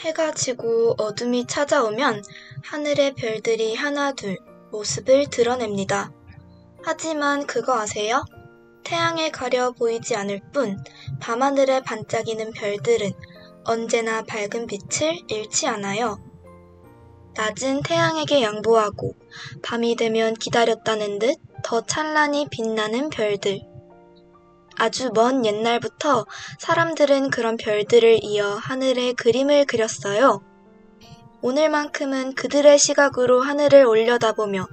해가 지고 어둠이 찾아오면 하늘의 별들이 하나 둘 모습을 드러냅니다. 하지만 그거 아세요? 태양에 가려 보이지 않을 뿐 밤하늘에 반짝이는 별들은 언제나 밝은 빛을 잃지 않아요. 낮은 태양에게 양보하고 밤이 되면 기다렸다는 듯 더 찬란히 빛나는 별들. 아주 먼 옛날부터 사람들은 그런 별들을 이어 하늘에 그림을 그렸어요. 오늘만큼은 그들의 시각으로 하늘을 올려다보며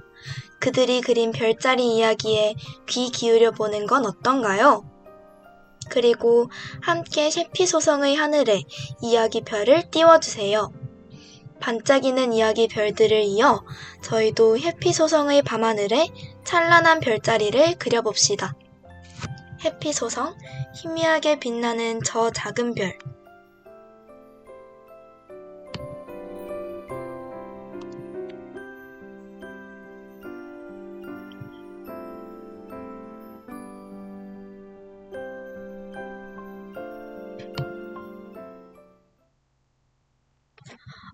그들이 그린 별자리 이야기에 귀 기울여 보는 건 어떤가요? 그리고 함께 셰피 소성의 하늘에 이야기 별을 띄워주세요. 반짝이는 이야기 별들을 이어 저희도 해피 소성의 밤하늘에 찬란한 별자리를 그려봅시다. 해피소성, 희미하게 빛나는 저 작은 별.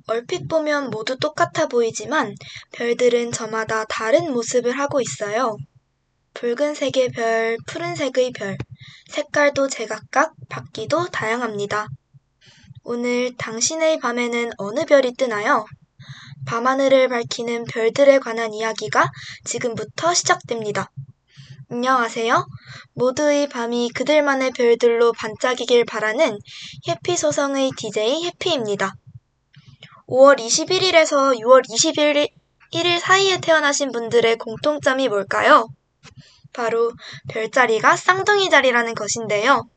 얼핏 보면 모두 똑같아 보이지만 별들은 저마다 다른 모습을 하고 있어요. 붉은색의 별, 푸른색의 별, 색깔도 제각각 바뀌도 다양합니다. 오늘 당신의 밤에는 어느 별이 뜨나요? 밤하늘을 밝히는 별들에 관한 이야기가 지금부터 시작됩니다. 안녕하세요. 모두의 밤이 그들만의 별들로 반짝이길 바라는 해피 소성의 DJ 해피입니다. 5월 21일에서 6월 21일 사이에 태어나신 분들의 공통점이 뭘까요? 바로 별자리가 쌍둥이 자리라는 것인데요.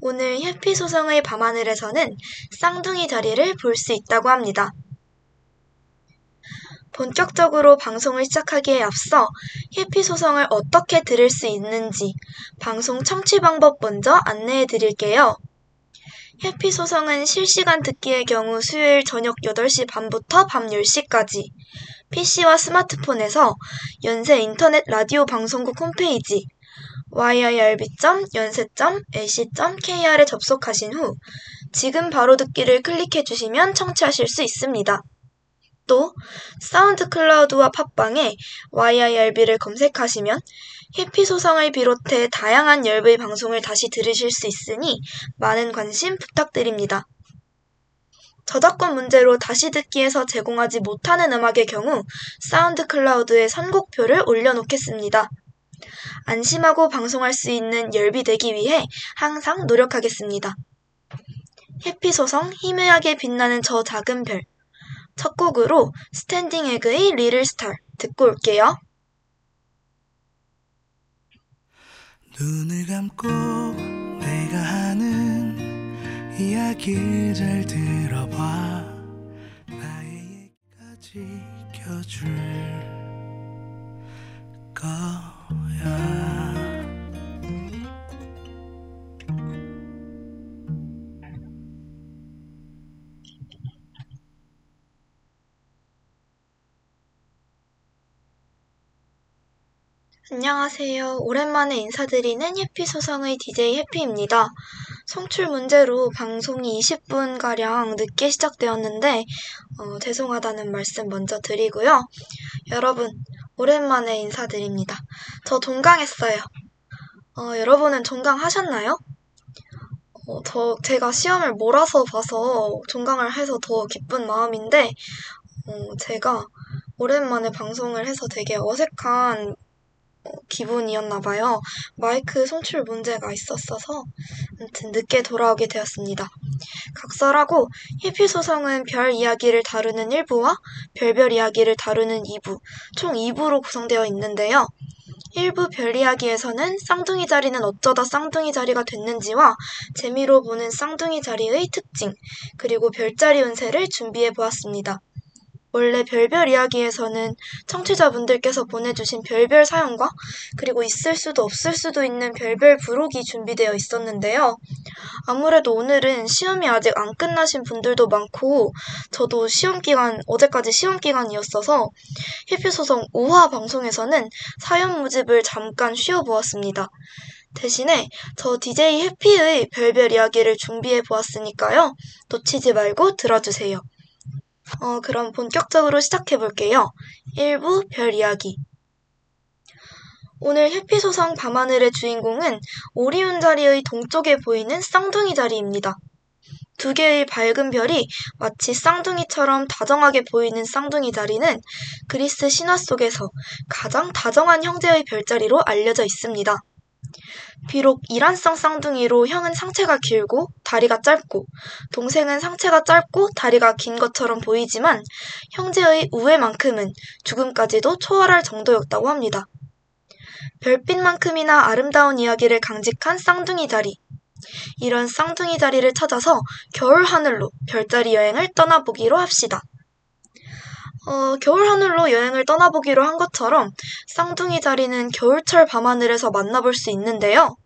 오늘 해피소성의 밤하늘에서는 쌍둥이 자리를 볼 수 있다고 합니다. 본격적으로 방송을 시작하기에 앞서 해피소성을 어떻게 들을 수 있는지 방송 청취 방법 먼저 안내해 드릴게요. 해피 소성은 실시간 듣기의 경우 수요일 저녁 8시 반부터 밤 10시까지 PC와 스마트폰에서 연세 인터넷 라디오 방송국 홈페이지 yirb.연세.ac.kr에 접속하신 후 지금 바로 듣기를 클릭해 주시면 청취하실 수 있습니다. 또 사운드 클라우드와 팟빵에 YIRB를 검색하시면 해피소성을 비롯해 다양한 열의 방송을 다시 들으실 수 있으니 많은 관심 부탁드립니다. 저작권 문제로 다시 듣기에서 제공하지 못하는 음악의 경우 사운드 클라우드에 선곡표를 올려놓겠습니다. 안심하고 방송할 수 있는 열비 되기 위해 항상 노력하겠습니다. 해피소성 희미하게 빛나는 저 작은 별 첫 곡으로 스탠딩 에그의 Little Star 듣고 올게요. 눈을 감고 내가 하는 이야기를 잘 들어봐. 나의 얘기까지 껴줄 거야 안녕하세요. 오랜만에 인사드리는 해피소성의 DJ 해피입니다. 송출 문제로 방송이 20분가량 늦게 시작되었는데, 어, 죄송하다는 말씀 먼저 드리고요. 여러분, 오랜만에 인사드립니다. 저 종강했어요. 어, 여러분은 종강하셨나요? 어, 저, 제가 시험을 몰아서 봐서 종강을 해서 더 기쁜 마음인데, 어, 제가 오랜만에 방송을 해서 되게 어색한 기분이었나 봐요. 마이크 송출 문제가 있었어서 아무튼 늦게 돌아오게 되었습니다. 각설하고 해피 소성은 별 이야기를 다루는 1부와 별별 이야기를 다루는 2부, 총 2부로 구성되어 있는데요. 1부 별 이야기에서는 쌍둥이 자리는 어쩌다 쌍둥이 자리가 됐는지와 재미로 보는 쌍둥이 자리의 특징, 그리고 별자리 운세를 준비해 보았습니다. 원래 별별 이야기에서는 청취자분들께서 보내주신 별별 사연과 그리고 있을 수도 없을 수도 있는 별별 부록이 준비되어 있었는데요. 아무래도 오늘은 시험이 아직 안 끝나신 분들도 많고 저도 시험 기간, 어제까지 시험 기간이었어서 해피소성 5화 방송에서는 사연 모집을 잠깐 쉬어보았습니다. 대신에 저 DJ 해피의 별별 이야기를 준비해 보았으니까요. 놓치지 말고 들어주세요. 어, 그럼 본격적으로 시작해 볼게요. 1부 별 이야기. 오늘 해피소성 밤하늘의 주인공은 오리온 자리의 동쪽에 보이는 쌍둥이 자리입니다. 두 개의 밝은 별이 마치 쌍둥이처럼 다정하게 보이는 쌍둥이 자리는 그리스 신화 속에서 가장 다정한 형제의 별자리로 알려져 있습니다. 비록 이란성 쌍둥이로 형은 상체가 길고 다리가 짧고 동생은 상체가 짧고 다리가 긴 것처럼 보이지만 형제의 우애만큼은 죽음까지도 초월할 정도였다고 합니다. 별빛만큼이나 아름다운 이야기를 강직한 쌍둥이 자리. 이런 쌍둥이 자리를 찾아서 겨울 하늘로 별자리 여행을 떠나보기로 합시다. 어, 겨울 하늘로 여행을 떠나보기로 한 것처럼 쌍둥이 자리는 겨울철 밤하늘에서 만나볼 수 있는데요.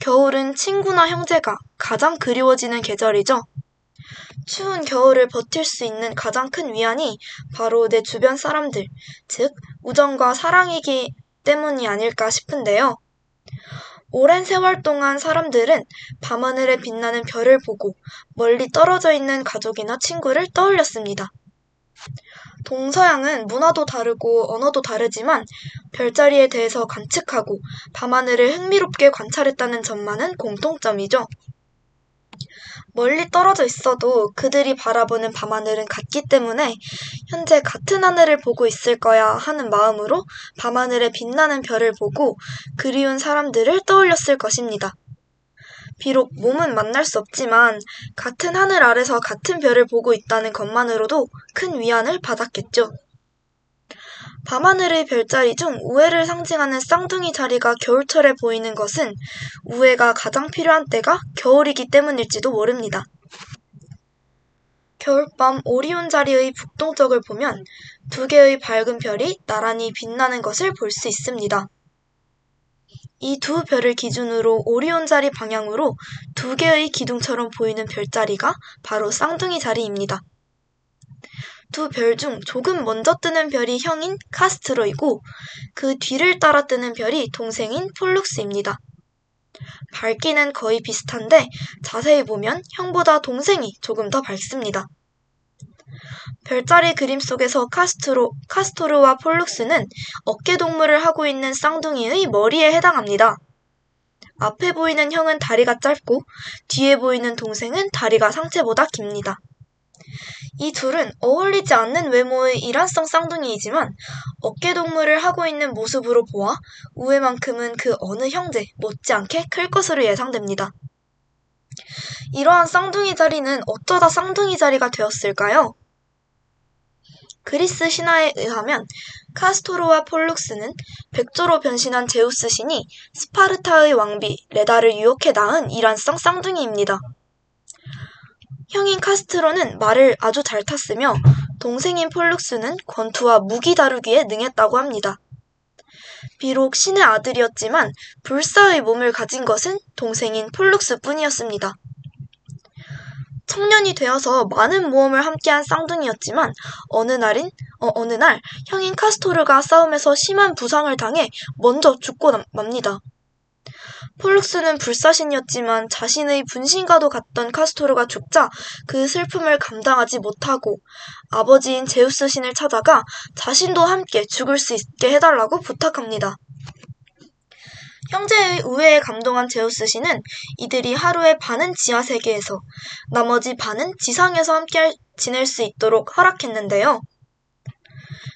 겨울은 친구나 형제가 가장 그리워지는 계절이죠. 추운 겨울을 버틸 수 있는 가장 큰 위안이 바로 내 주변 사람들, 즉, 우정과 사랑이기 때문이 아닐까 싶은데요. 오랜 세월 동안 사람들은 밤하늘에 빛나는 별을 보고 멀리 떨어져 있는 가족이나 친구를 떠올렸습니다. 동서양은 문화도 다르고 언어도 다르지만 별자리에 대해서 관측하고 밤하늘을 흥미롭게 관찰했다는 점만은 공통점이죠. 멀리 떨어져 있어도 그들이 바라보는 밤하늘은 같기 때문에 현재 같은 하늘을 보고 있을 거야 하는 마음으로 밤하늘에 빛나는 별을 보고 그리운 사람들을 떠올렸을 것입니다. 비록 몸은 만날 수 없지만 같은 하늘 아래서 같은 별을 보고 있다는 것만으로도 큰 위안을 받았겠죠. 밤하늘의 별자리 중 우애를 상징하는 쌍둥이 자리가 겨울철에 보이는 것은 우애가 가장 필요한 때가 겨울이기 때문일지도 모릅니다. 겨울밤 오리온 자리의 북동쪽을 보면 두 개의 밝은 별이 나란히 빛나는 것을 볼 수 있습니다. 이 두 별을 기준으로 오리온 자리 방향으로 두 개의 기둥처럼 보이는 별자리가 바로 쌍둥이 자리입니다. 두 별 중 조금 먼저 뜨는 별이 형인 카스트로이고 그 뒤를 따라 뜨는 별이 동생인 폴룩스입니다. 밝기는 거의 비슷한데 자세히 보면 형보다 동생이 조금 더 밝습니다. 별자리 그림 속에서 카스트로, 카스토르와 폴룩스는 어깨 동무를 하고 있는 쌍둥이의 머리에 해당합니다. 앞에 보이는 형은 다리가 짧고 뒤에 보이는 동생은 다리가 상체보다 깁니다. 이 둘은 어울리지 않는 외모의 일란성 쌍둥이이지만 어깨동무를 하고 있는 모습으로 보아 우애만큼은 그 어느 형제 못지않게 클 것으로 예상됩니다. 이러한 쌍둥이 자리는 어쩌다 쌍둥이 자리가 되었을까요? 그리스 신화에 의하면 카스토르와 폴룩스는 백조로 변신한 제우스 신이 스파르타의 왕비 레다를 유혹해 낳은 이란성 쌍둥이입니다. 형인 카스토르는 말을 아주 잘 탔으며 동생인 폴룩스는 권투와 무기 다루기에 능했다고 합니다. 비록 신의 아들이었지만 불사의 몸을 가진 것은 동생인 폴룩스 뿐이었습니다. 청년이 되어서 많은 모험을 함께한 쌍둥이였지만 어느 날인 어, 어느 날 형인 카스토르가 싸움에서 심한 부상을 당해 먼저 죽고 맙니다. 폴룩스는 불사신이었지만 자신의 분신과도 같던 카스토르가 죽자 그 슬픔을 감당하지 못하고 아버지인 제우스 신을 찾아가 자신도 함께 죽을 수 있게 해달라고 부탁합니다. 형제의 우애에 감동한 제우스 신은 이들이 하루에 반은 지하 세계에서 나머지 반은 지상에서 함께 지낼 수 있도록 허락했는데요.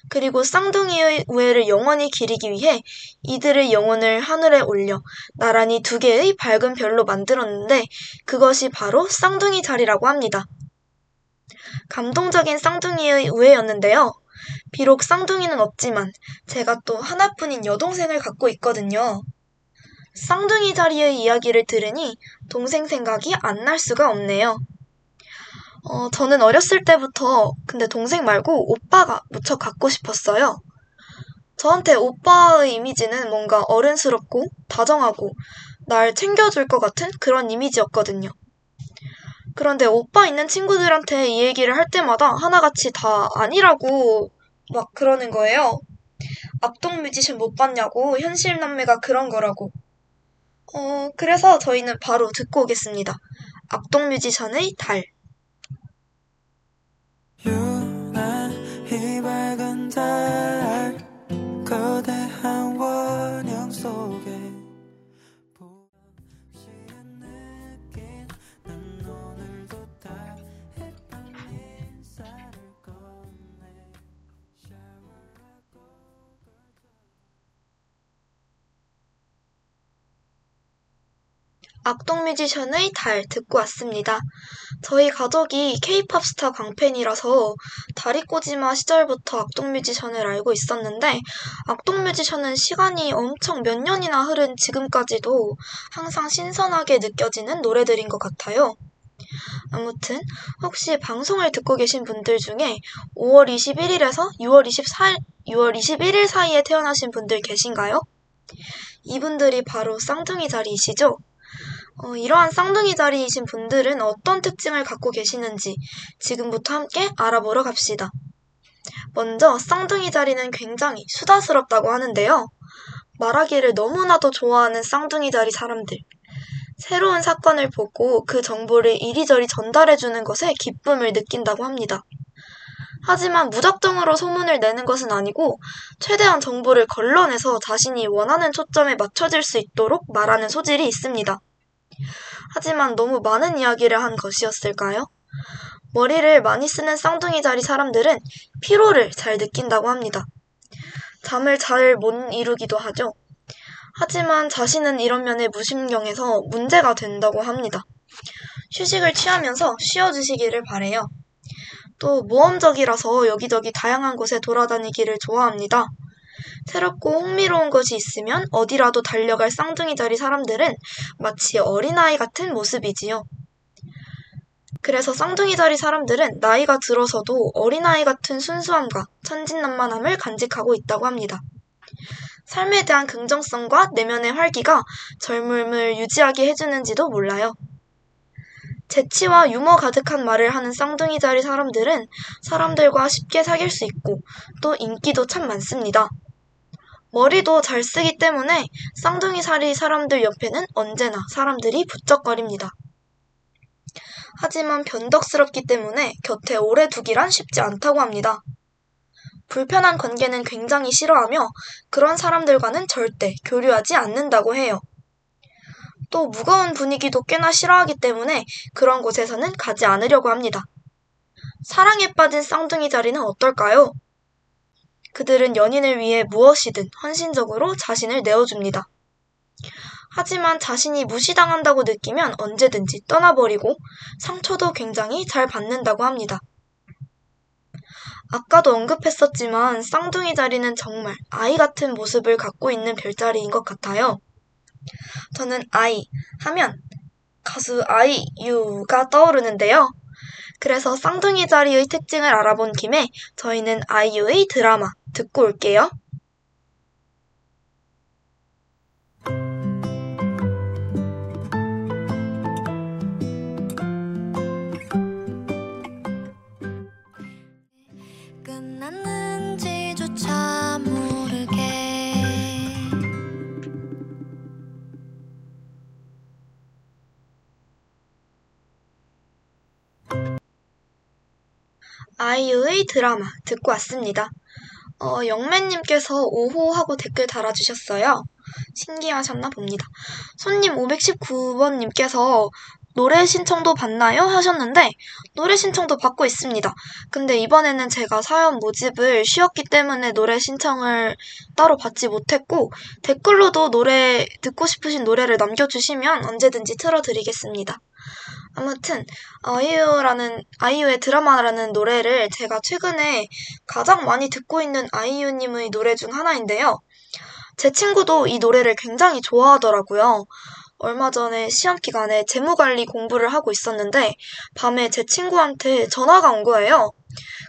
그리고 쌍둥이의 우애를 영원히 기리기 위해 이들의 영혼을 하늘에 올려 나란히 두 개의 밝은 별로 만들었는데 그것이 바로 쌍둥이 자리라고 합니다. 감동적인 쌍둥이의 우애였는데요. 비록 쌍둥이는 없지만 제가 또 하나뿐인 여동생을 갖고 있거든요. 쌍둥이 자리의 이야기를 들으니 동생 생각이 안 날 수가 없네요. 어, 저는 어렸을 때부터 근데 동생 말고 오빠가 무척 갖고 싶었어요. 저한테 오빠의 이미지는 뭔가 어른스럽고 다정하고 날 챙겨줄 것 같은 그런 이미지였거든요. 그런데 오빠 있는 친구들한테 이 얘기를 할 때마다 하나같이 다 아니라고 막 그러는 거예요. 악동 뮤지션 못 봤냐고, 현실 남매가 그런 거라고. 어, 그래서 저희는 바로 듣고 오겠습니다. 악동 뮤지션의 달. 달 거대한 원형 속 악동 뮤지션의 달 듣고 왔습니다. 저희 가족이 케이팝 스타 광팬이라서 다리꼬지마 시절부터 악동 뮤지션을 알고 있었는데 악동 뮤지션은 시간이 엄청 몇 년이나 흐른 지금까지도 항상 신선하게 느껴지는 노래들인 것 같아요. 아무튼 혹시 방송을 듣고 계신 분들 중에 5월 21일에서 6월 24일, 6월 21일 사이에 태어나신 분들 계신가요? 이분들이 바로 쌍둥이 자리이시죠? 어, 이러한 쌍둥이 자리이신 분들은 어떤 특징을 갖고 계시는지 지금부터 함께 알아보러 갑시다. 먼저 쌍둥이 자리는 굉장히 수다스럽다고 하는데요. 말하기를 너무나도 좋아하는 쌍둥이 자리 사람들. 새로운 사건을 보고 그 정보를 이리저리 전달해주는 것에 기쁨을 느낀다고 합니다. 하지만 무작정으로 소문을 내는 것은 아니고 최대한 정보를 걸러내서 자신이 원하는 초점에 맞춰질 수 있도록 말하는 소질이 있습니다. 하지만 너무 많은 이야기를 한 것이었을까요? 머리를 많이 쓰는 쌍둥이 자리 사람들은 피로를 잘 느낀다고 합니다. 잠을 잘 못 이루기도 하죠. 하지만 자신은 이런 면에 무심경해서 문제가 된다고 합니다. 휴식을 취하면서 쉬어주시기를 바래요. 또 모험적이라서 여기저기 다양한 곳에 돌아다니기를 좋아합니다. 새롭고 흥미로운 것이 있으면 어디라도 달려갈 쌍둥이 자리 사람들은 마치 어린아이 같은 모습이지요. 그래서 쌍둥이 자리 사람들은 나이가 들어서도 어린아이 같은 순수함과 천진난만함을 간직하고 있다고 합니다. 삶에 대한 긍정성과 내면의 활기가 젊음을 유지하게 해주는지도 몰라요. 재치와 유머 가득한 말을 하는 쌍둥이 자리 사람들은 사람들과 쉽게 사귈 수 있고 또 인기도 참 많습니다. 머리도 잘 쓰기 때문에 쌍둥이 자리 사람들 옆에는 언제나 사람들이 부쩍거립니다. 하지만 변덕스럽기 때문에 곁에 오래 두기란 쉽지 않다고 합니다. 불편한 관계는 굉장히 싫어하며 그런 사람들과는 절대 교류하지 않는다고 해요. 또 무거운 분위기도 꽤나 싫어하기 때문에 그런 곳에서는 가지 않으려고 합니다. 사랑에 빠진 쌍둥이 자리는 어떨까요? 그들은 연인을 위해 무엇이든 헌신적으로 자신을 내어줍니다. 하지만 자신이 무시당한다고 느끼면 언제든지 떠나버리고 상처도 굉장히 잘 받는다고 합니다. 아까도 언급했었지만 쌍둥이 자리는 정말 아이 같은 모습을 갖고 있는 별자리인 것 같아요. 저는 아이 하면 가수 아이유가 떠오르는데요. 그래서 쌍둥이 자리의 특징을 알아본 김에 저희는 아이유의 드라마 듣고 올게요. 아이유의 드라마 듣고 왔습니다. 어, 영매님께서 오호 하고 댓글 달아주셨어요. 신기하셨나 봅니다. 손님 519번님께서 노래 신청도 받나요? 하셨는데 노래 신청도 받고 있습니다. 근데 이번에는 제가 사연 모집을 쉬었기 때문에 노래 신청을 따로 받지 못했고 댓글로도 노래 듣고 싶으신 노래를 남겨주시면 언제든지 틀어드리겠습니다. 아무튼 아이유라는 아이유의 드라마라는 노래를 제가 최근에 가장 많이 듣고 있는 아이유님의 노래 중 하나인데요. 제 친구도 이 노래를 굉장히 좋아하더라고요. 얼마 전에 시험 기간에 재무관리 공부를 하고 있었는데 밤에 제 친구한테 전화가 온 거예요.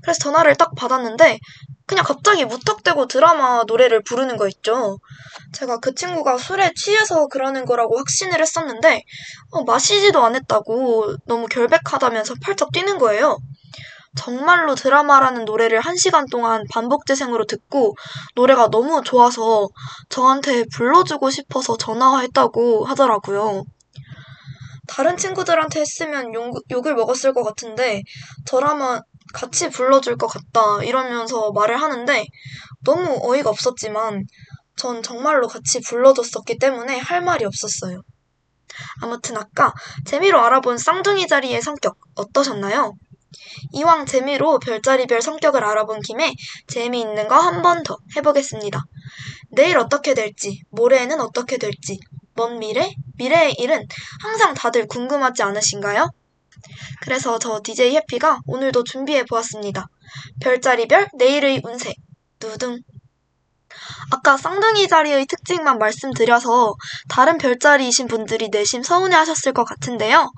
그래서 전화를 딱 받았는데 그냥 갑자기 무턱대고 드라마 노래를 부르는 거 있죠. 제가 그 친구가 술에 취해서 그러는 거라고 확신을 했었는데 어, 마시지도 않았다고 너무 결백하다면서 펄쩍 뛰는 거예요. 정말로 드라마라는 노래를 한 시간 동안 반복 재생으로 듣고 노래가 너무 좋아서 저한테 불러주고 싶어서 전화했다고 하더라고요. 다른 친구들한테 했으면 욕, 욕을 먹었을 것 같은데 저라면 같이 불러줄 것 같다 이러면서 말을 하는데 너무 어이가 없었지만 전 정말로 같이 불러줬었기 때문에 할 말이 없었어요. 아무튼 아까 재미로 알아본 쌍둥이 자리의 성격 어떠셨나요? 이왕 재미로 별자리별 성격을 알아본 김에 재미있는 거 한 번 더 해보겠습니다. 내일 어떻게 될지, 모레는 어떻게 될지, 먼 미래, 미래의 일은 항상 다들 궁금하지 않으신가요? 그래서 저 DJ 해피가 오늘도 준비해 보았습니다. 별자리별 내일의 운세, 두둥. 아까 쌍둥이 자리의 특징만 말씀드려서 다른 별자리이신 분들이 내심 서운해 하셨을 것 같은데요.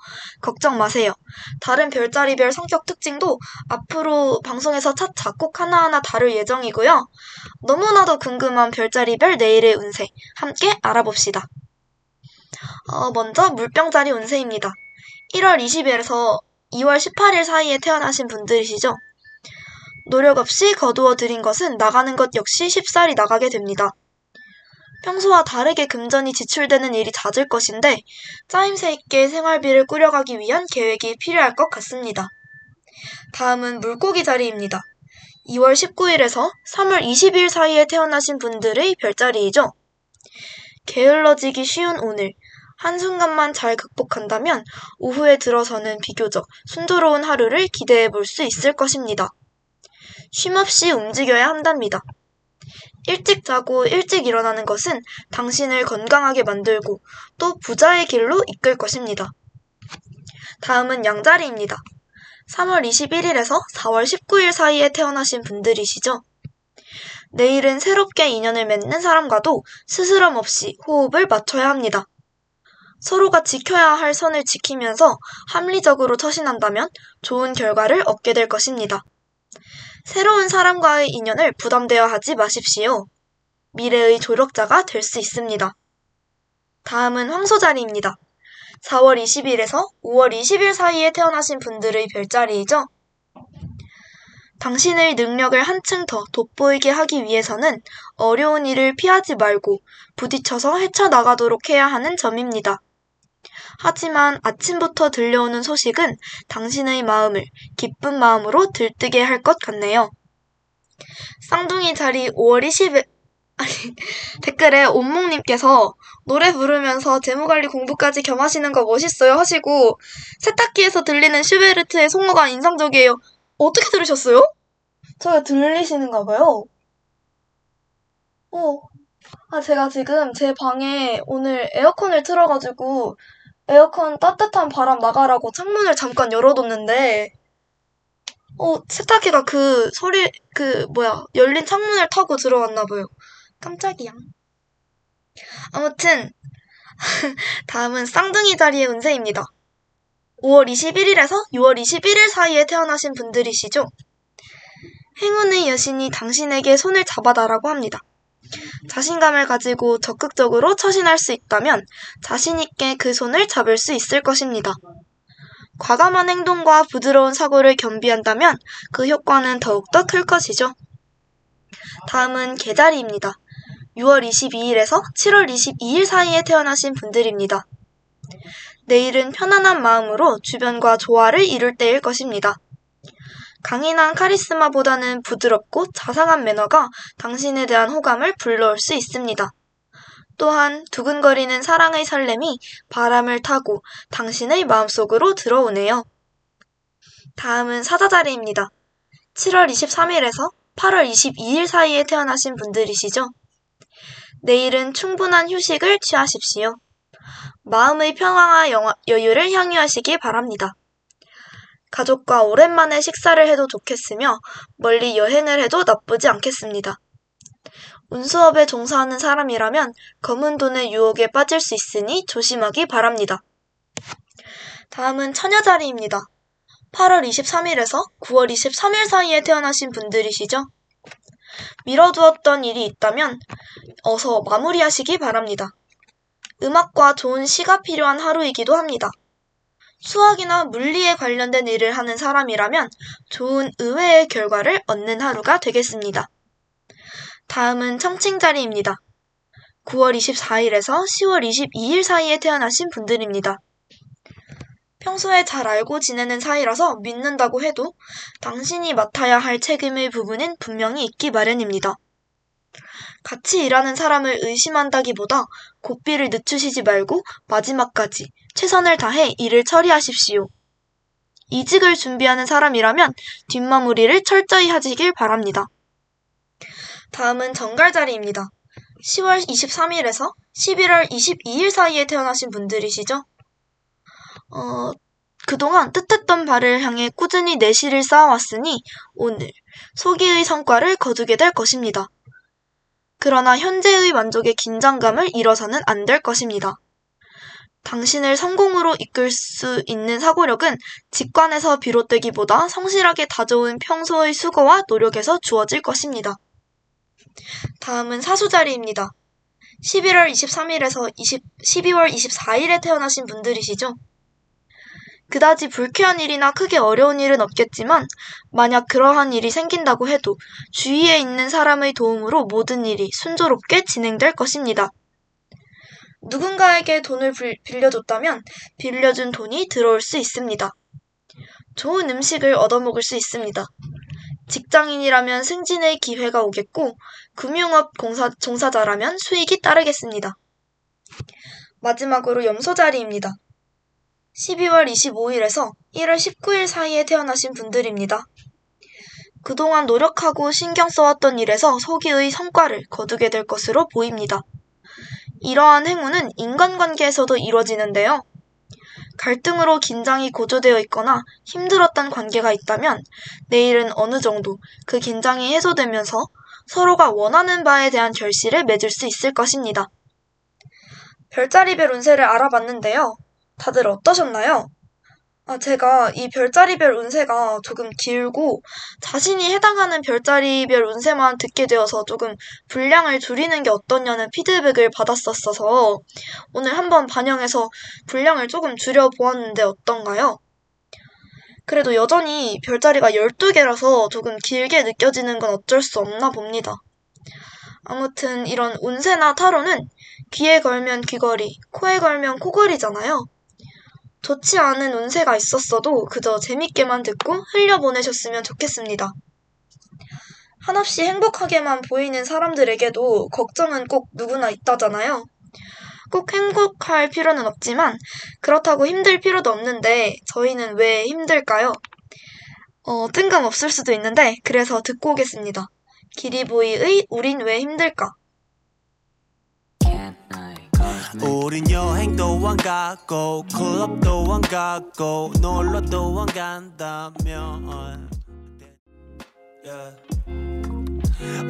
걱정 마세요. 다른 별자리별 성격 특징도 앞으로 방송에서 차차 꼭 하나하나 다룰 예정이고요. 너무나도 궁금한 별자리별 내일의 운세 함께 알아봅시다. 어, 먼저 물병자리 운세입니다. 1월 20일에서 2월 18일 사이에 태어나신 분들이시죠? 노력 없이 거두어 들인 것은 나가는 것 역시 쉽사리 나가게 됩니다. 평소와 다르게 금전이 지출되는 일이 잦을 것인데 짜임새 있게 생활비를 꾸려가기 위한 계획이 필요할 것 같습니다. 다음은 물고기 자리입니다. 2월 19일에서 3월 20일 사이에 태어나신 분들의 별자리이죠. 게을러지기 쉬운 오늘, 한순간만 잘 극복한다면 오후에 들어서는 비교적 순조로운 하루를 기대해 볼 수 있을 것입니다. 쉼없이 움직여야 한답니다. 일찍 자고 일찍 일어나는 것은 당신을 건강하게 만들고 또 부자의 길로 이끌 것입니다. 다음은 양자리입니다. 3월 21일에서 4월 19일 사이에 태어나신 분들이시죠? 내일은 새롭게 인연을 맺는 사람과도 스스럼 없이 호흡을 맞춰야 합니다. 서로가 지켜야 할 선을 지키면서 합리적으로 처신한다면 좋은 결과를 얻게 될 것입니다. 새로운 사람과의 인연을 부담되어 하지 마십시오. 미래의 조력자가 될 수 있습니다. 다음은 황소자리입니다. 4월 20일에서 5월 20일 사이에 태어나신 분들의 별자리이죠. 당신의 능력을 한층 더 돋보이게 하기 위해서는 어려운 일을 피하지 말고 부딪혀서 헤쳐나가도록 해야 하는 점입니다. 하지만 아침부터 들려오는 소식은 당신의 마음을 기쁜 마음으로 들뜨게 할 것 같네요. 쌍둥이 자리 5월 20일, 아니, 댓글에 온몽님께서 노래 부르면서 재무관리 공부까지 겸하시는 거 멋있어요 하시고 세탁기에서 들리는 슈베르트의 송어가 인상적이에요. 어떻게 들으셨어요? 저가 들리시는가 봐요. 어, 아, 제가 지금 제 방에 오늘 에어컨을 틀어가지고 에어컨 따뜻한 바람 나가라고 창문을 잠깐 열어뒀는데, 어, 세탁기가 그 소리, 그, 뭐야, 열린 창문을 타고 들어왔나 봐요. 깜짝이야. 아무튼, 다음은 쌍둥이 자리의 운세입니다. 5월 21일에서 6월 21일 사이에 태어나신 분들이시죠? 행운의 여신이 당신에게 손을 잡아달라고 합니다. 자신감을 가지고 적극적으로 처신할 수 있다면 자신있게 그 손을 잡을 수 있을 것입니다. 과감한 행동과 부드러운 사고를 겸비한다면 그 효과는 더욱더 클 것이죠. 다음은 개자리입니다. 6월 22일에서 7월 22일 사이에 태어나신 분들입니다. 내일은 편안한 마음으로 주변과 조화를 이룰 때일 것입니다. 강인한 카리스마보다는 부드럽고 자상한 매너가 당신에 대한 호감을 불러올 수 있습니다. 또한 두근거리는 사랑의 설렘이 바람을 타고 당신의 마음속으로 들어오네요. 다음은 사자자리입니다. 7월 23일에서 8월 22일 사이에 태어나신 분들이시죠? 내일은 충분한 휴식을 취하십시오. 마음의 평화와 여유를 향유하시기 바랍니다. 가족과 오랜만에 식사를 해도 좋겠으며 멀리 여행을 해도 나쁘지 않겠습니다. 운수업에 종사하는 사람이라면 검은 돈의 유혹에 빠질 수 있으니 조심하기 바랍니다. 다음은 처녀자리입니다. 8월 23일에서 9월 23일 사이에 태어나신 분들이시죠? 미뤄두었던 일이 있다면 어서 마무리하시기 바랍니다. 음악과 좋은 시가 필요한 하루이기도 합니다. 수학이나 물리에 관련된 일을 하는 사람이라면 좋은 의외의 결과를 얻는 하루가 되겠습니다. 다음은 청칭자리입니다. 9월 24일에서 10월 22일 사이에 태어나신 분들입니다. 평소에 잘 알고 지내는 사이라서 믿는다고 해도 당신이 맡아야 할 책임의 부분은 분명히 있기 마련입니다. 같이 일하는 사람을 의심한다기보다 고삐를 늦추시지 말고 마지막까지 최선을 다해 일을 처리하십시오. 이직을 준비하는 사람이라면 뒷마무리를 철저히 하시길 바랍니다. 다음은 정갈자리입니다. 10월 23일에서 11월 22일 사이에 태어나신 분들이시죠? 어, 그동안 뜻했던 바를 향해 꾸준히 내실을 쌓아왔으니 오늘 소기의 성과를 거두게 될 것입니다. 그러나 현재의 만족의 긴장감을 잃어서는 안 될 것입니다. 당신을 성공으로 이끌 수 있는 사고력은 직관에서 비롯되기보다 성실하게 다져온 평소의 수고와 노력에서 주어질 것입니다. 다음은 사수자리입니다. 11월 23일에서 20, 12월 24일에 태어나신 분들이시죠? 그다지 불쾌한 일이나 크게 어려운 일은 없겠지만 만약 그러한 일이 생긴다고 해도 주위에 있는 사람의 도움으로 모든 일이 순조롭게 진행될 것입니다. 누군가에게 돈을 빌려줬다면 빌려준 돈이 들어올 수 있습니다. 좋은 음식을 얻어먹을 수 있습니다. 직장인이라면 승진의 기회가 오겠고 금융업 공사, 종사자라면 수익이 따르겠습니다. 마지막으로 염소자리입니다. 12월 25일에서 1월 19일 사이에 태어나신 분들입니다. 그동안 노력하고 신경 써왔던 일에서 소기의 성과를 거두게 될 것으로 보입니다. 이러한 행운은 인간관계에서도 이루어지는데요. 갈등으로 긴장이 고조되어 있거나 힘들었던 관계가 있다면 내일은 어느 정도 그 긴장이 해소되면서 서로가 원하는 바에 대한 결실을 맺을 수 있을 것입니다. 별자리별 운세를 알아봤는데요. 다들 어떠셨나요? 아, 제가 이 별자리별 운세가 조금 길고 자신이 해당하는 별자리별 운세만 듣게 되어서 조금 분량을 줄이는 게 어떠냐는 피드백을 받았었어서 오늘 한번 반영해서 분량을 조금 줄여보았는데 어떤가요? 그래도 여전히 별자리가 12개라서 조금 길게 느껴지는 건 어쩔 수 없나 봅니다. 아무튼 이런 운세나 타로는 귀에 걸면 귀걸이, 코에 걸면 코걸이잖아요. 좋지 않은 운세가 있었어도 그저 재밌게만 듣고 흘려보내셨으면 좋겠습니다. 한없이 행복하게만 보이는 사람들에게도 걱정은 꼭 누구나 있다잖아요. 꼭 행복할 필요는 없지만 그렇다고 힘들 필요도 없는데 저희는 왜 힘들까요? 어, 뜬금없을 수도 있는데 그래서 듣고 오겠습니다. 기리보이의 우린 왜 힘들까? 우린 여행도 안 가고 클럽도 안 가고 놀러도 안 간다면 yeah.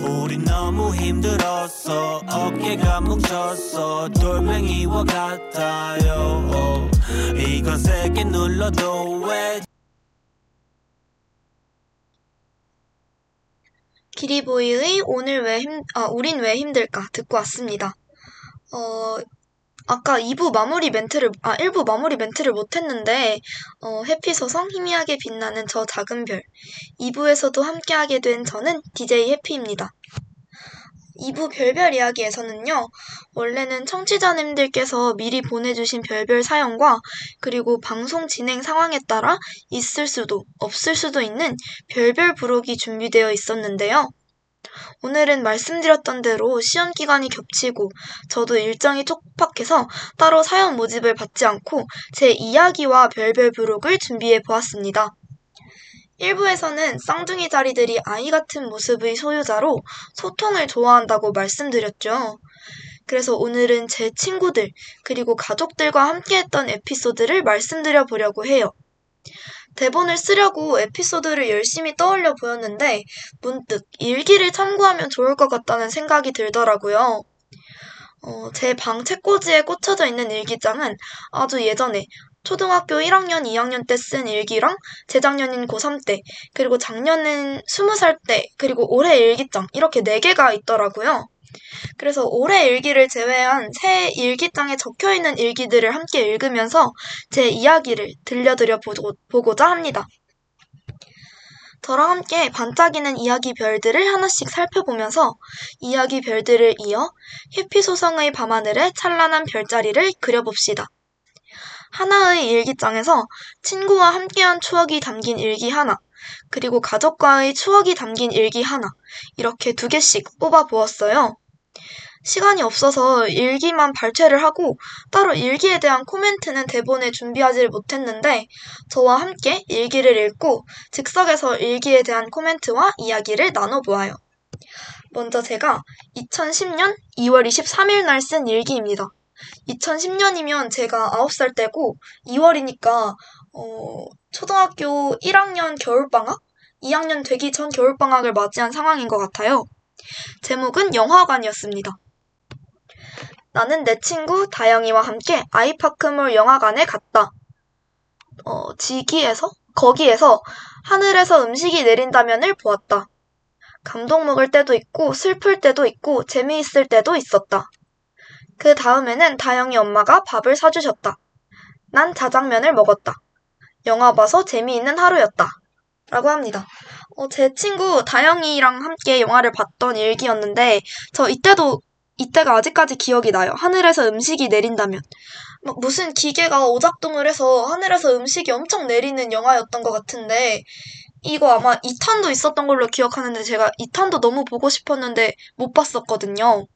우린 너무 힘들었어 어깨가 뭉쳤어 돌멩이와 같아요 이건 세게 눌러도 왜 기리보이의 오늘 왜 힘, 아, 우린 왜 힘들까 듣고 왔습니다. 어, 아까 2부 마무리 멘트를, 아, 1부 마무리 멘트를 못했는데, 어, 해피소성 희미하게 빛나는 저 작은 별. 2부에서도 함께하게 된 저는 DJ 해피입니다. 2부 별별 이야기에서는요, 원래는 청취자님들께서 미리 보내주신 별별 사연과, 그리고 방송 진행 상황에 따라 있을 수도, 없을 수도 있는 별별 부록이 준비되어 있었는데요. 오늘은 말씀드렸던 대로 시험 기간이 겹치고 저도 일정이 촉박해서 따로 사연 모집을 받지 않고 제 이야기와 별별 부록을 준비해 보았습니다. 1부에서는 쌍둥이 자리들이 아이 같은 모습의 소유자로 소통을 좋아한다고 말씀드렸죠. 그래서 오늘은 제 친구들, 그리고 가족들과 함께했던 에피소드를 말씀드려 보려고 해요. 대본을 쓰려고 에피소드를 열심히 떠올려 보였는데 문득 일기를 참고하면 좋을 것 같다는 생각이 들더라고요. 어, 제 방 책꽂이에 꽂혀져 있는 일기장은 아주 예전에 초등학교 1학년, 2학년 때 쓴 일기랑 재작년인 고3 때, 그리고 작년은 20살 때, 그리고 올해 일기장 이렇게 4개가 있더라고요. 그래서 올해 일기를 제외한 새 일기장에 적혀 있는 일기들을 함께 읽으면서 제 이야기를 들려드려 보고, 보고자 합니다. 저랑 함께 반짝이는 이야기 별들을 하나씩 살펴보면서 이야기 별들을 이어 해피소성의 밤하늘에 찬란한 별자리를 그려봅시다. 하나의 일기장에서 친구와 함께한 추억이 담긴 일기 하나, 그리고 가족과의 추억이 담긴 일기 하나, 이렇게 두 개씩 뽑아 보았어요. 시간이 없어서 일기만 발췌를 하고 따로 일기에 대한 코멘트는 대본에 준비하지 못했는데 저와 함께 일기를 읽고 즉석에서 일기에 대한 코멘트와 이야기를 나눠보아요. 먼저 제가 2010년 2월 23일 날 쓴 일기입니다. 2010년이면 제가 9살 때고 2월이니까 어, 초등학교 1학년 겨울방학? 2학년 되기 전 겨울방학을 맞이한 상황인 것 같아요. 제목은 영화관이었습니다. 나는 내 친구 다영이와 함께 아이파크몰 영화관에 갔다. 어, 지기에서? 거기에서 하늘에서 음식이 내린다면을 보았다. 감동 먹을 때도 있고 슬플 때도 있고 재미있을 때도 있었다. 그 다음에는 다영이 엄마가 밥을 사주셨다. 난 자장면을 먹었다. 영화 봐서 재미있는 하루였다. 라고 합니다. 어, 제 친구 다영이랑 함께 영화를 봤던 일기였는데, 저 이때도, 이때가 아직까지 기억이 나요. 하늘에서 음식이 내린다면. 막 무슨 기계가 오작동을 해서 하늘에서 음식이 엄청 내리는 영화였던 것 같은데, 이거 아마 2탄도 있었던 걸로 기억하는데 제가 2탄도 너무 보고 싶었는데 못 봤었거든요.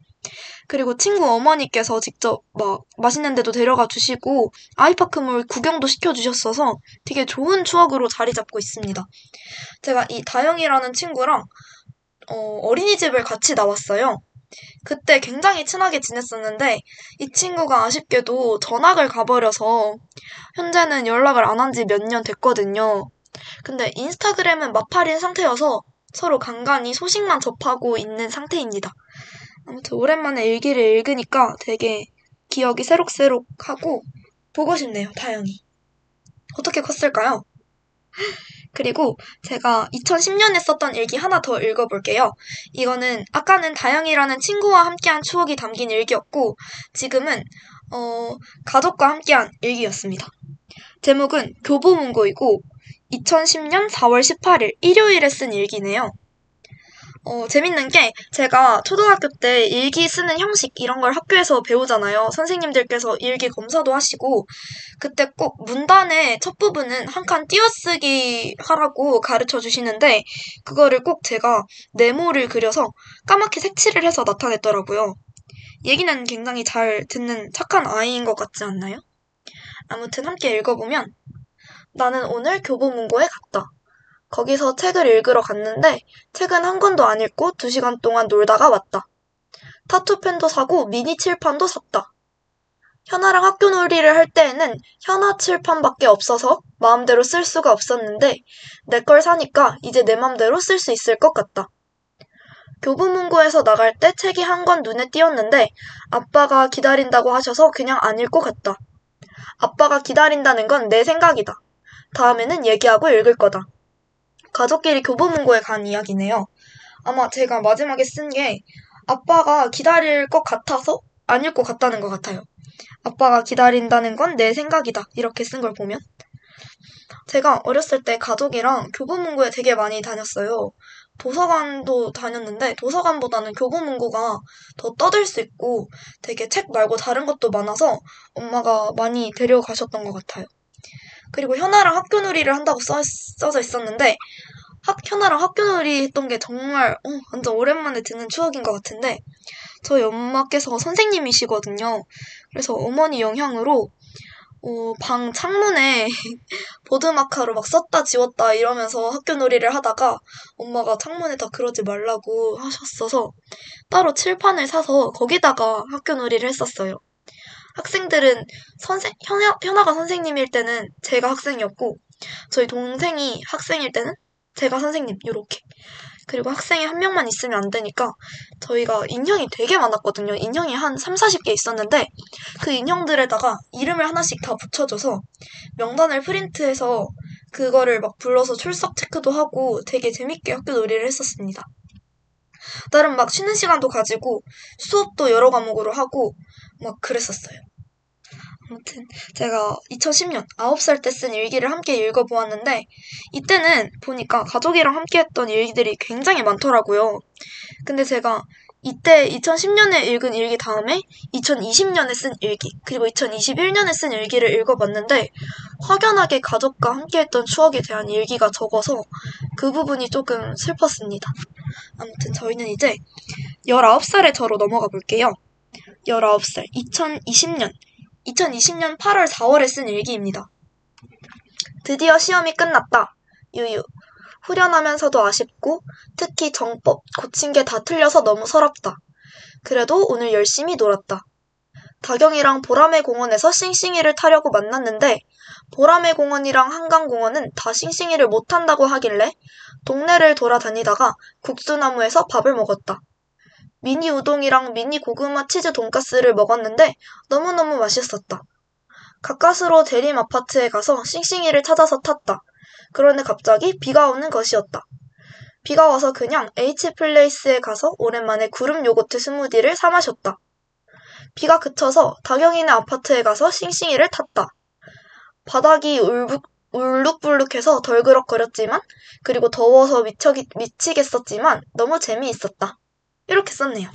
그리고 친구 어머니께서 직접 막 맛있는 데도 데려가 주시고 아이파크몰 구경도 시켜주셨어서 되게 좋은 추억으로 자리 잡고 있습니다. 제가 이 다영이라는 친구랑 어, 어린이집을 같이 나왔어요. 그때 굉장히 친하게 지냈었는데 이 친구가 아쉽게도 전학을 가버려서 현재는 연락을 안 한 지 몇 년 됐거든요. 근데 인스타그램은 마팔인 상태여서 서로 간간히 소식만 접하고 있는 상태입니다. 아무튼 오랜만에 일기를 읽으니까 되게 기억이 새록새록하고 보고 싶네요, 다영이. 어떻게 컸을까요? 그리고 제가 2010년에 썼던 일기 하나 더 읽어볼게요. 이거는 아까는 다영이라는 친구와 함께한 추억이 담긴 일기였고 지금은 어, 가족과 함께한 일기였습니다. 제목은 교보문고이고 2010년 4월 18일 일요일에 쓴 일기네요. 어, 재밌는 게 제가 초등학교 때 일기 쓰는 형식 이런 걸 학교에서 배우잖아요. 선생님들께서 일기 검사도 하시고 그때 꼭 문단의 첫 부분은 한 칸 띄어쓰기 하라고 가르쳐 주시는데 그거를 꼭 제가 네모를 그려서 까맣게 색칠을 해서 나타냈더라고요. 얘기는 굉장히 잘 듣는 착한 아이인 것 같지 않나요? 아무튼 함께 읽어보면 나는 오늘 교보문고에 갔다. 거기서 책을 읽으러 갔는데 책은 한 권도 안 읽고 두 시간 동안 놀다가 왔다. 타투펜도 사고 미니 칠판도 샀다. 현아랑 학교 놀이를 할 때에는 현아 칠판밖에 없어서 마음대로 쓸 수가 없었는데 내 걸 사니까 이제 내 맘대로 쓸 수 있을 것 같다. 교보문고에서 나갈 때 책이 한 권 눈에 띄었는데 아빠가 기다린다고 하셔서 그냥 안 읽고 갔다. 아빠가 기다린다는 건 내 생각이다. 다음에는 얘기하고 읽을 거다. 가족끼리 교보문고에 간 이야기네요. 아마 제가 마지막에 쓴 게 아빠가 기다릴 것 같아서 안 읽고 갔다는 것 같아요. 아빠가 기다린다는 건 내 생각이다. 이렇게 쓴 걸 보면. 제가 어렸을 때 가족이랑 교보문고에 되게 많이 다녔어요. 도서관도 다녔는데 도서관보다는 교보문고가 더 떠들 수 있고 되게 책 말고 다른 것도 많아서 엄마가 많이 데려가셨던 것 같아요. 그리고 현아랑 학교 놀이를 한다고 써, 써져 있었는데 학, 현아랑 학교 놀이 했던 게 정말 어, 완전 오랜만에 듣는 추억인 것 같은데 저희 엄마께서 선생님이시거든요. 그래서 어머니 영향으로 어, 방 창문에 보드마카로 막 썼다 지웠다 이러면서 학교 놀이를 하다가 엄마가 창문에 다 그러지 말라고 하셨어서 따로 칠판을 사서 거기다가 학교 놀이를 했었어요. 학생들은 선생, 현아, 현아가 선생님일 때는 제가 학생이었고 저희 동생이 학생일 때는 제가 선생님 요렇게 그리고 학생이 한 명만 있으면 안 되니까 저희가 인형이 되게 많았거든요. 인형이 한 3, 40개 있었는데 그 인형들에다가 이름을 하나씩 다 붙여줘서 명단을 프린트해서 그거를 막 불러서 출석 체크도 하고 되게 재밌게 학교 놀이를 했었습니다. 나름 막 쉬는 시간도 가지고 수업도 여러 과목으로 하고 막 그랬었어요. 아무튼 제가 2010년 9살 때 쓴 일기를 함께 읽어보았는데 이때는 보니까 가족이랑 함께 했던 일기들이 굉장히 많더라고요. 근데 제가 이때 2010년에 읽은 일기 다음에 2020년에 쓴 일기, 그리고 2021년에 쓴 일기를 읽어봤는데 확연하게 가족과 함께했던 추억에 대한 일기가 적어서 그 부분이 조금 슬펐습니다. 아무튼 저희는 이제 19살의 저로 넘어가 볼게요. 19살, 2020년, 2020년 8월 4월에 쓴 일기입니다. 드디어 시험이 끝났다. 유유. 후련하면서도 아쉽고 특히 정법 고친 게 다 틀려서 너무 서럽다. 그래도 오늘 열심히 놀았다. 다경이랑 보라매 공원에서 싱싱이를 타려고 만났는데 보라매 공원이랑 한강공원은 다 싱싱이를 못 탄다고 하길래 동네를 돌아다니다가 국수나무에서 밥을 먹었다. 미니 우동이랑 미니 고구마 치즈 돈가스를 먹었는데 너무너무 맛있었다. 가까스로 대림 아파트에 가서 싱싱이를 찾아서 탔다. 그런데 갑자기 비가 오는 것이었다. 비가 와서 그냥 H플레이스에 가서 오랜만에 구름 요거트 스무디를 사 마셨다. 비가 그쳐서 다경이네 아파트에 가서 싱싱이를 탔다. 바닥이 울북, 울룩불룩해서 덜그럭거렸지만 그리고 더워서 미쳐, 미치겠었지만 너무 재미있었다. 이렇게 썼네요.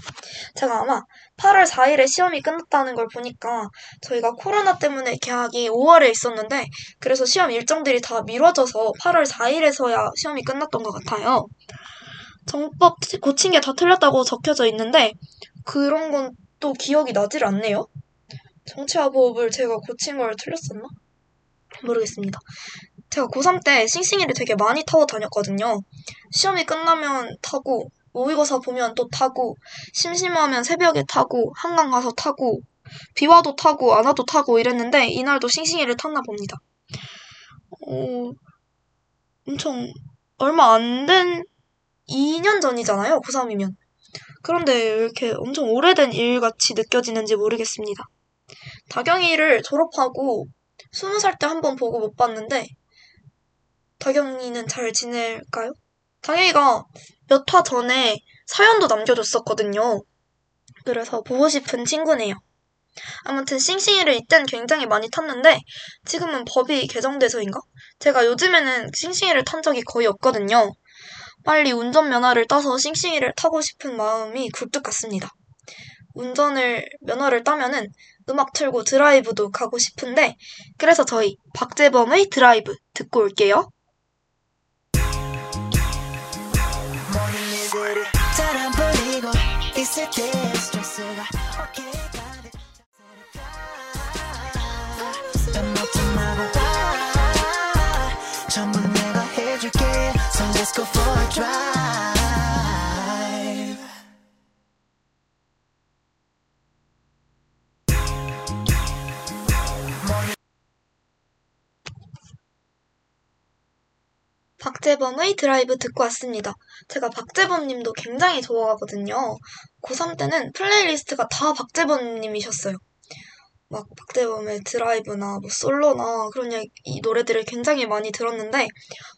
제가 아마 8월 4일에 시험이 끝났다는 걸 보니까 저희가 코로나 때문에 개학이 5월에 있었는데 그래서 시험 일정들이 다 미뤄져서 8월 4일에서야 시험이 끝났던 것 같아요. 정법 고친 게 다 틀렸다고 적혀져 있는데 그런 건 또 기억이 나질 않네요. 정치화법을 제가 고친 걸 틀렸었나? 모르겠습니다. 제가 고3 때 싱싱이를 되게 많이 타고 다녔거든요. 시험이 끝나면 타고 모의고사 보면 또 타고, 심심하면 새벽에 타고, 한강 가서 타고, 비 와도 타고, 안 와도 타고 이랬는데, 이날도 싱싱이를 탔나 봅니다. 어, 엄청, 얼마 안 된 2년 전이잖아요, 고3이면. 그런데 왜 이렇게 엄청 오래된 일같이 느껴지는지 모르겠습니다. 다경이를 졸업하고, 20살 때 한 번 보고 못 봤는데, 다경이는 잘 지낼까요? 다경이가 몇 화 전에 사연도 남겨줬었거든요. 그래서 보고 싶은 친구네요. 아무튼 싱싱이를 이땐 굉장히 많이 탔는데 지금은 법이 개정돼서인가? 제가 요즘에는 싱싱이를 탄 적이 거의 없거든요. 빨리 운전면허를 따서 싱싱이를 타고 싶은 마음이 굴뚝 같습니다. 운전을 면허를 따면은 음악 틀고 드라이브도 가고 싶은데 그래서 저희 박재범의 드라이브 듣고 올게요. 때 스트레스가 어깨가 맘 먹지 말고 와 전부 내가 해줄게 So let's go for a drive 박재범의 드라이브 듣고 왔습니다. 제가 박재범 님도 굉장히 좋아하거든요. 고3 때는 playlist가 다 박재범 님이셨어요. 막 박재범의 드라이브나 뭐 솔로나 그런 이- 이 노래들을 굉장히 많이 들었는데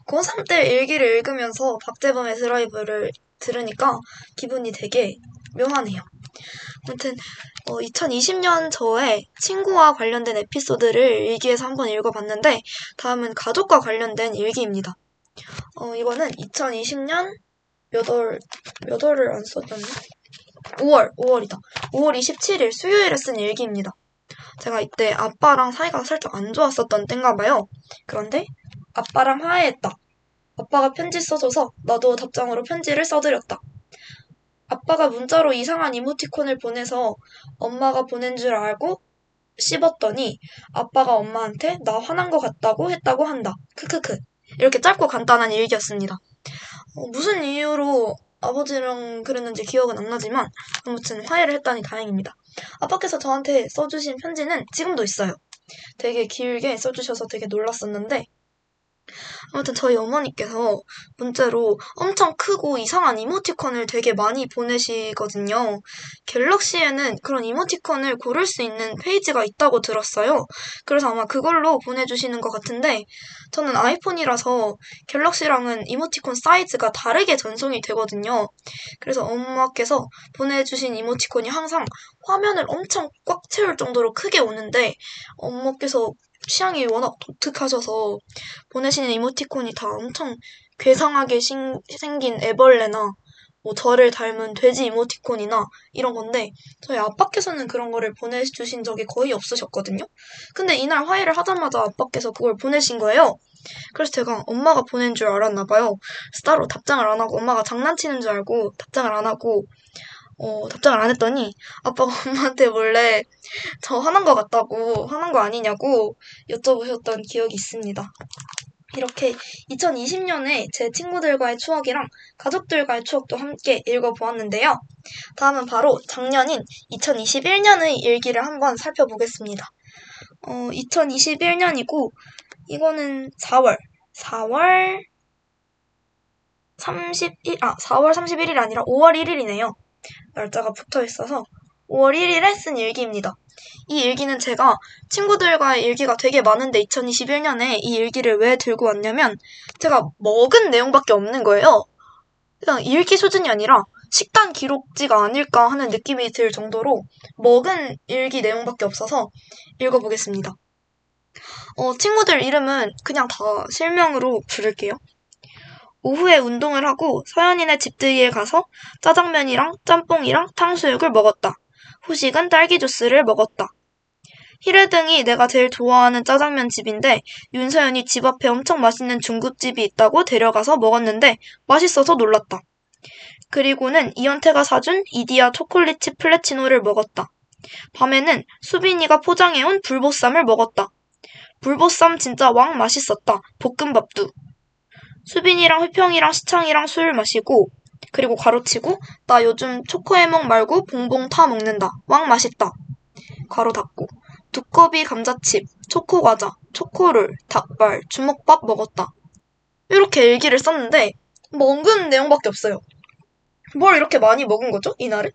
고3 때 일기를 읽으면서 박재범의 드라이브를 들으니까 기분이 되게 묘하네요. 아무튼 2020년 저의 친구와 관련된 에피소드를 일기에서 한번 읽어봤는데 다음은 가족과 관련된 일기입니다. 어, 이거는 2020년 몇 월, 몇 월을 안 썼었나? 5월, 5월이다. 5월 27일 수요일에 쓴 일기입니다. 제가 이때 아빠랑 사이가 살짝 안 좋았었던 때인가 봐요. 그런데 아빠랑 화해했다. 아빠가 편지 써줘서 나도 답장으로 편지를 써드렸다. 아빠가 문자로 이상한 이모티콘을 보내서 엄마가 보낸 줄 알고 씹었더니 아빠가 엄마한테 나 화난 것 같다고 했다고 한다. 크크크. 이렇게 짧고 간단한 일기였습니다. 어, 무슨 이유로 아버지랑 그랬는지 기억은 안 나지만 아무튼 화해를 했다니 다행입니다. 아빠께서 저한테 써주신 편지는 지금도 있어요. 되게 길게 써주셔서 되게 놀랐었는데 아무튼 저희 어머니께서 문자로 엄청 크고 이상한 이모티콘을 되게 많이 보내시거든요. 갤럭시에는 그런 이모티콘을 고를 수 있는 페이지가 있다고 들었어요. 그래서 아마 그걸로 보내주시는 것 같은데 저는 아이폰이라서 갤럭시랑은 이모티콘 사이즈가 다르게 전송이 되거든요. 그래서 엄마께서 보내주신 이모티콘이 항상 화면을 엄청 꽉 채울 정도로 크게 오는데 엄마께서 취향이 워낙 독특하셔서 보내시는 이모티콘이 다 엄청 괴상하게 신- 생긴 애벌레나 뭐 저를 닮은 돼지 이모티콘이나 이런 건데 저희 아빠께서는 그런 거를 보내주신 적이 거의 없으셨거든요. 근데 이날 화해를 하자마자 아빠께서 그걸 보내신 거예요. 그래서 제가 엄마가 보낸 줄 알았나 봐요. 그래서 따로 답장을 안 하고 엄마가 장난치는 줄 알고 답장을 안 하고 어, 답장을 안 했더니 아빠가 엄마한테 몰래 저 화난 거 같다고 화난 거 아니냐고 여쭤보셨던 기억이 있습니다. 이렇게 2020년에 제 친구들과의 추억이랑 가족들과의 추억도 함께 읽어보았는데요. 다음은 바로 작년인 2021년의 일기를 한번 살펴보겠습니다. 어, 2021년이고, 이거는 4월, 4월 31, 아, 4월 31일이 아니라 5월 1일이네요. 날짜가 붙어 있어서 5월 1일에 쓴 일기입니다. 이 일기는 제가 친구들과의 일기가 되게 많은데 2021년에 이 일기를 왜 들고 왔냐면 제가 먹은 내용밖에 없는 거예요. 그냥 일기 수준이 아니라 식단 기록지가 아닐까 하는 느낌이 들 정도로 먹은 일기 내용밖에 없어서 읽어보겠습니다. 어, 친구들 이름은 그냥 다 실명으로 부를게요. 오후에 운동을 하고 서연이네 집들이에 가서 짜장면이랑 짬뽕이랑 탕수육을 먹었다. 후식은 딸기 주스를 먹었다. 히레등이 내가 제일 좋아하는 짜장면 집인데 윤서연이 집 앞에 엄청 맛있는 중국집이 있다고 데려가서 먹었는데 맛있어서 놀랐다. 그리고는 이현태가 사준 이디야 초콜릿칩 플래치노를 먹었다. 밤에는 수빈이가 포장해온 불보쌈을 먹었다. 불보쌈 진짜 왕 맛있었다. 볶음밥도. 수빈이랑 휘평이랑 시창이랑 술 마시고 그리고 가로치고 나 요즘 초코해먹 말고 봉봉 타 먹는다. 왕 맛있다. 가로 닫고 두꺼비 감자칩, 초코과자, 초코롤, 닭발, 주먹밥 먹었다. 이렇게 일기를 썼는데 먹은 내용밖에 없어요. 뭘 이렇게 많이 먹은 거죠? 이날은?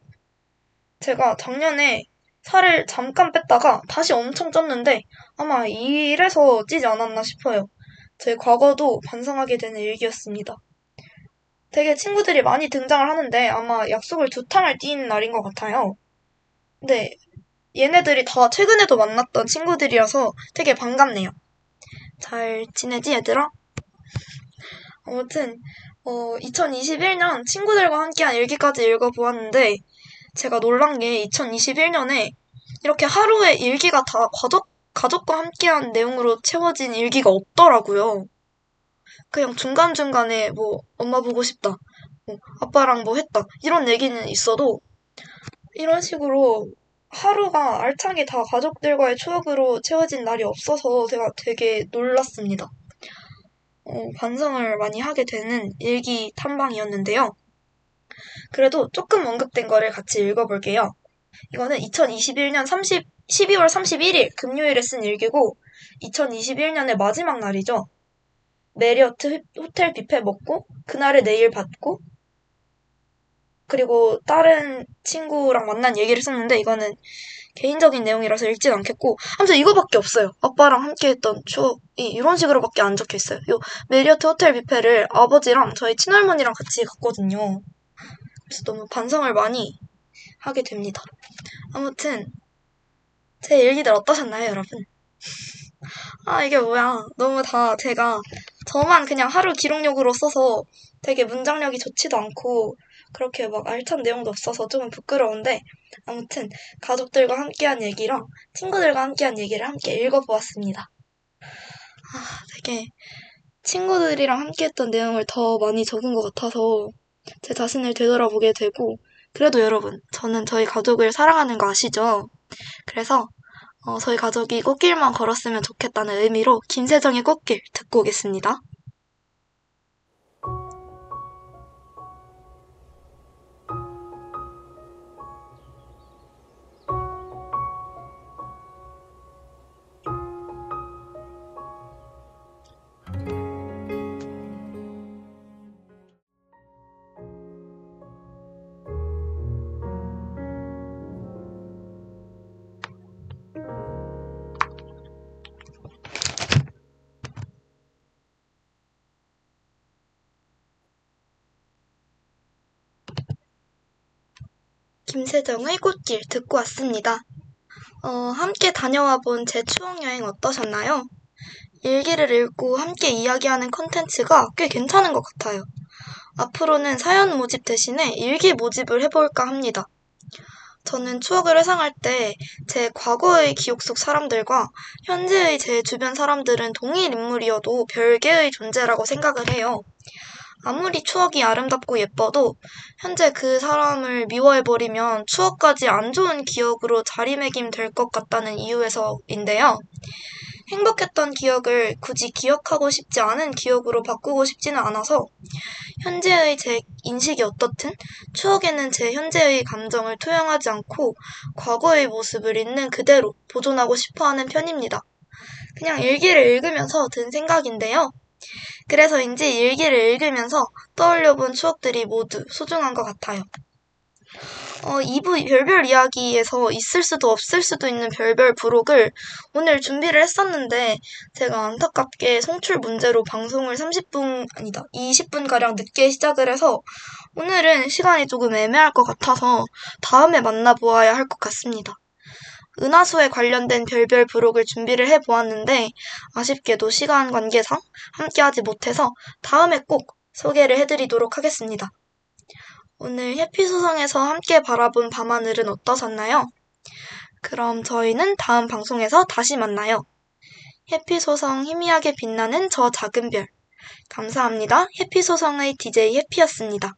제가 작년에 살을 잠깐 뺐다가 다시 엄청 쪘는데 아마 이래서 찌지 않았나 싶어요. 제 과거도 반성하게 되는 일기였습니다. 되게 친구들이 많이 등장을 하는데 아마 약속을 두 탕을 띈 날인 것 같아요. 근데 얘네들이 다 최근에도 만났던 친구들이라서 되게 반갑네요. 잘 지내지 얘들아? 아무튼 어, 2021년 친구들과 함께한 일기까지 읽어보았는데 제가 놀란 게 2021년에 이렇게 하루에 일기가 다 가족, 가족과 함께한 내용으로 채워진 일기가 없더라고요. 그냥 중간중간에 뭐 엄마 보고 싶다, 뭐 아빠랑 뭐 했다 이런 얘기는 있어도 이런 식으로 하루가 알차게 다 가족들과의 추억으로 채워진 날이 없어서 제가 되게 놀랐습니다. 어, 반성을 많이 하게 되는 일기 탐방이었는데요. 그래도 조금 언급된 거를 같이 읽어볼게요. 이거는 2021년 30, 12월 31일 금요일에 쓴 일기고 2021년의 마지막 날이죠. 메리어트 호텔 뷔페 먹고 그날의 내일 받고 그리고 다른 친구랑 만난 얘기를 썼는데 이거는 개인적인 내용이라서 읽진 않겠고 아무튼 이거밖에 없어요. 아빠랑 함께 했던 추억이 이런 식으로밖에 안 적혀 있어요. 요 메리어트 호텔 뷔페를 아버지랑 저희 친할머니랑 같이 갔거든요. 그래서 너무 반성을 많이 하게 됩니다. 아무튼 제 일기들 어떠셨나요, 여러분? 아, 이게 뭐야. 너무 다 제가 저만 그냥 하루 기록력으로 써서 되게 문장력이 좋지도 않고 그렇게 막 알찬 내용도 없어서 조금 부끄러운데 아무튼 가족들과 함께한 얘기랑 친구들과 함께한 얘기를 함께 읽어보았습니다. 아, 되게 친구들이랑 함께했던 내용을 더 많이 적은 것 같아서 제 자신을 되돌아보게 되고 그래도 여러분 저는 저희 가족을 사랑하는 거 아시죠? 그래서 어, 저희 가족이 꽃길만 걸었으면 좋겠다는 의미로 김세정의 꽃길 듣고 오겠습니다. 김세정의 꽃길 듣고 왔습니다. 어, 함께 다녀와 본 제 추억 여행 어떠셨나요? 일기를 읽고 함께 이야기하는 컨텐츠가 꽤 괜찮은 것 같아요. 앞으로는 사연 모집 대신에 일기 모집을 해볼까 합니다. 저는 추억을 회상할 때 제 과거의 기억 속 사람들과 현재의 제 주변 사람들은 동일 인물이어도 별개의 존재라고 생각을 해요. 아무리 추억이 아름답고 예뻐도 현재 그 사람을 미워해버리면 추억까지 안 좋은 기억으로 자리매김 될 것 같다는 이유에서인데요. 행복했던 기억을 굳이 기억하고 싶지 않은 기억으로 바꾸고 싶지는 않아서 현재의 제 인식이 어떻든 추억에는 제 현재의 감정을 투영하지 않고 과거의 모습을 있는 그대로 보존하고 싶어 하는 편입니다. 그냥 일기를 읽으면서 든 생각인데요. 그래서인지 일기를 읽으면서 떠올려본 추억들이 모두 소중한 것 같아요. 어, 2부 별별 이야기에서 있을 수도 없을 수도 있는 별별 부록을 오늘 준비를 했었는데 제가 안타깝게 송출 문제로 방송을 30분, 아니다, 20분가량 늦게 시작을 해서 오늘은 시간이 조금 애매할 것 같아서 다음에 만나보아야 할 것 같습니다. 은하수에 관련된 별별 부록을 준비를 해보았는데 아쉽게도 시간 관계상 함께하지 못해서 다음에 꼭 소개를 해드리도록 하겠습니다. 오늘 해피소성에서 함께 바라본 밤하늘은 어떠셨나요? 그럼 저희는 다음 방송에서 다시 만나요. 해피소성 희미하게 빛나는 저 작은 별. 감사합니다. 해피소성의 DJ 해피였습니다.